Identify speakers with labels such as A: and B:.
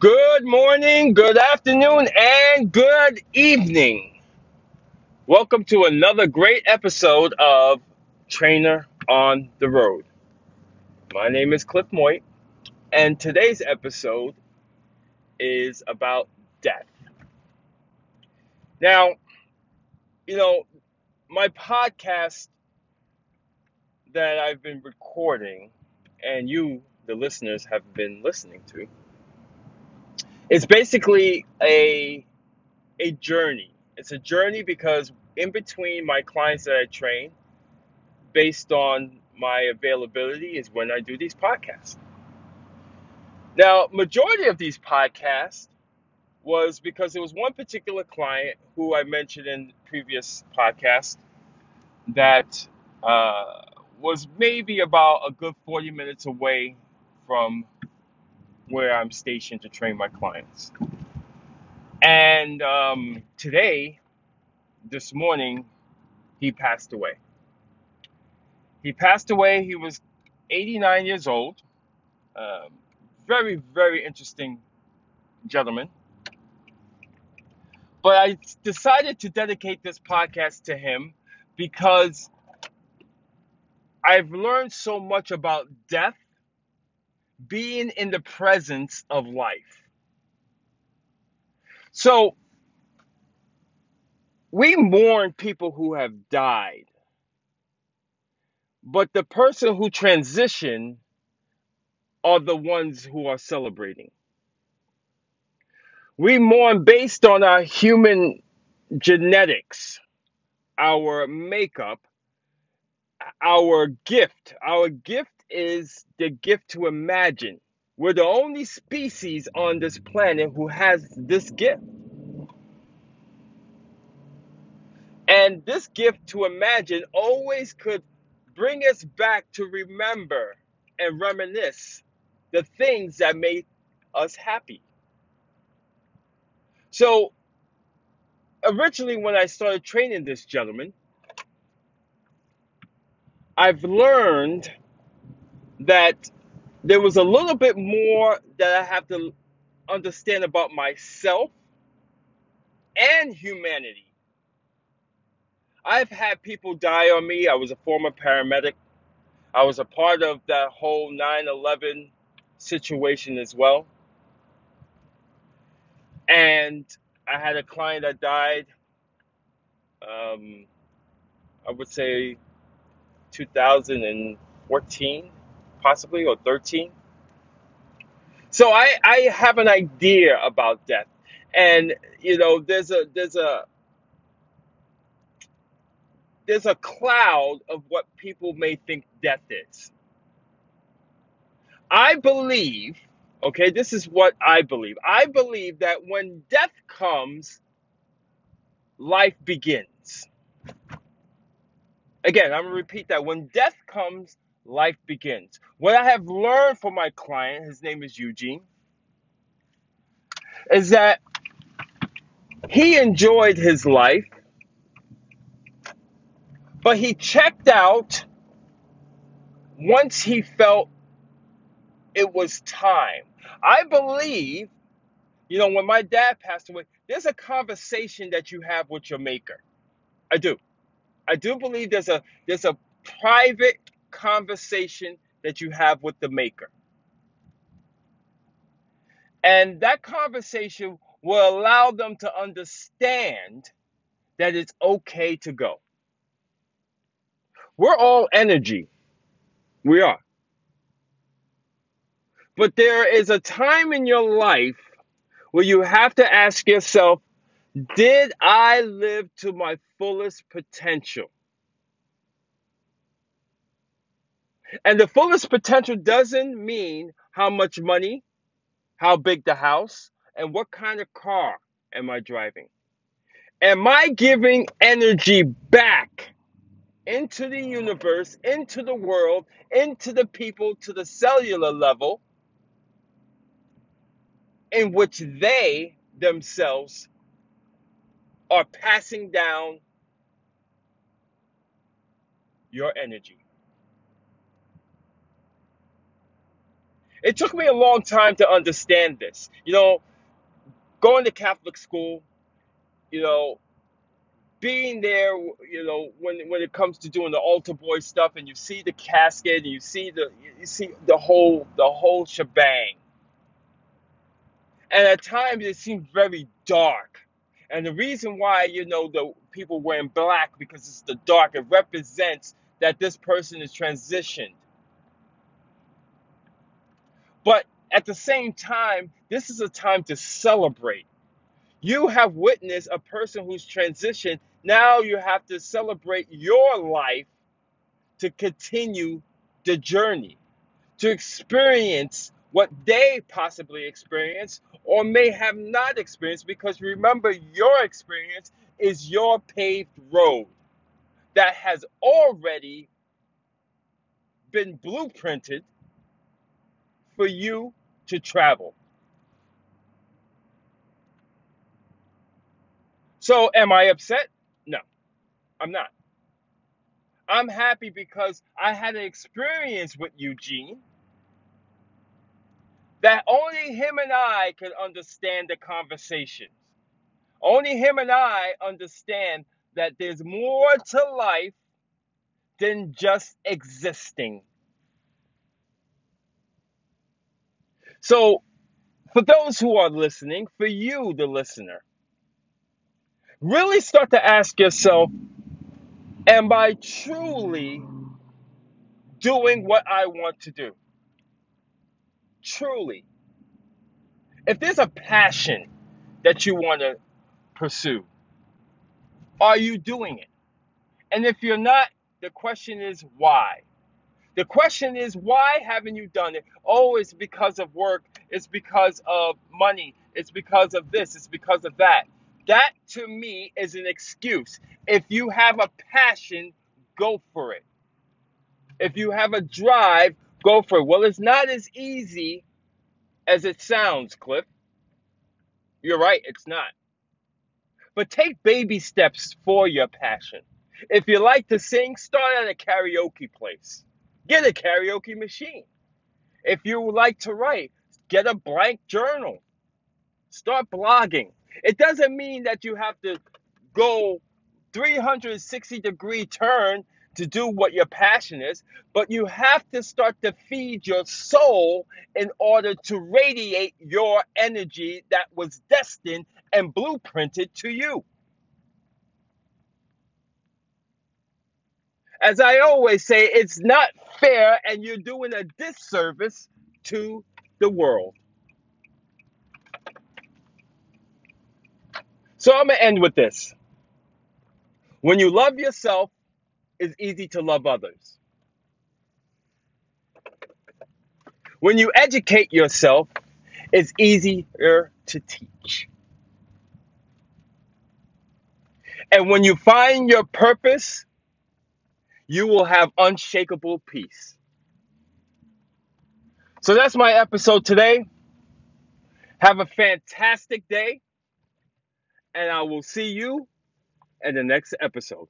A: Good morning, good afternoon, and good evening. Welcome to another great episode of Trainer on the Road. My name is Cliff Moy, and today's episode is about death. Now, you know, my podcast that I've been recording, and you, the listeners, have been listening to, is basically a a journey. It's a journey because in between my clients that I train, based on my availability, is when I do these podcasts. Now, majority of these podcasts was because there was one particular client who I mentioned in previous podcast that uh, was maybe about a good 40 minutes away from where I'm stationed to train my clients. And um, today, this morning, he passed away. He passed away. He was 89 years old. Um, very, very interesting gentleman. But I decided to dedicate this podcast to him because I've learned so much about death being in the presence of life. So we mourn people who have died, but the person who transitioned are the ones who are celebrating. We mourn based on our human genetics, our makeup, our gift. Our gift is the gift to imagine. We're the only species on this planet who has this gift. And this gift to imagine always could bring us back to remember and reminisce the things that made us happy. So, originally, when I started training this gentleman, I've learned that there was a little bit more that I have to understand about myself and humanity. I've had people die on me. I was a former paramedic. I was a part of that whole 9 11 situation as well. And I had a client that died, um, I would say 2014, possibly, or 13. So I, I have an idea about death. And, you know, there's a, there's a, there's a cloud of what people may think death is. I believe, okay, this is what I believe. I believe that when death comes, life begins. Again, I'm gonna repeat that. When death comes, life begins. What I have learned from my client, his name is Eugene, is that he enjoyed his life, but he checked out once he felt it was time. I believe, you know, when my dad passed away, there's a conversation that you have with your maker. I do. I do believe there's a there's a private conversation that you have with the maker. And that conversation will allow them to understand that it's okay to go. We're all energy. We are. But there is a time in your life where you have to ask yourself, did I live to my fullest potential? And the fullest potential doesn't mean how much money, how big the house, and what kind of car am I driving. Am I giving energy back into the universe, into the world, into the people, to the cellular level in which they themselves are passing down your energy? It took me a long time to understand this. You know, going to Catholic school, you know, being there, you know, when when it comes to doing the altar boy stuff, and you see the casket, and you see the you see the whole the whole shebang, and at times it seems very dark. And the reason why you know the people wearing black because it's the dark, it represents that this person is transitioned. But at the same time, this is a time to celebrate. You have witnessed a person who's transitioned. Now you have to celebrate your life to continue the journey, to experience what they possibly experienced or may have not experienced because remember, your experience is your paved road that has already been blueprinted for you to travel. So, am I upset? No, I'm not. I'm happy because I had an experience with Eugene that only him and I could understand the conversations. Only him and I understand that there's more to life than just existing. So, for those who are listening, for you, the listener, really start to ask yourself Am I truly doing what I want to do? Truly. If there's a passion that you want to pursue, are you doing it? And if you're not, the question is why? The question is why haven't you done it? Oh, it's because of work, it's because of money, it's because of this, it's because of that. That to me is an excuse. If you have a passion, go for it. If you have a drive, go for it. Well, it's not as easy as it sounds, Cliff. You're right, it's not. But take baby steps for your passion. If you like to sing, start at a karaoke place. Get a karaoke machine. If you like to write, get a blank journal. Start blogging. It doesn't mean that you have to go 360 degree turn to do what your passion is, but you have to start to feed your soul in order to radiate your energy that was destined and blueprinted to you. As I always say, it's not fair and you're doing a disservice to the world. So I'm going to end with this. When you love yourself, it's easy to love others. When you educate yourself, it's easier to teach. And when you find your purpose, you will have unshakable peace. So that's my episode today. Have a fantastic day, and I will see you in the next episode.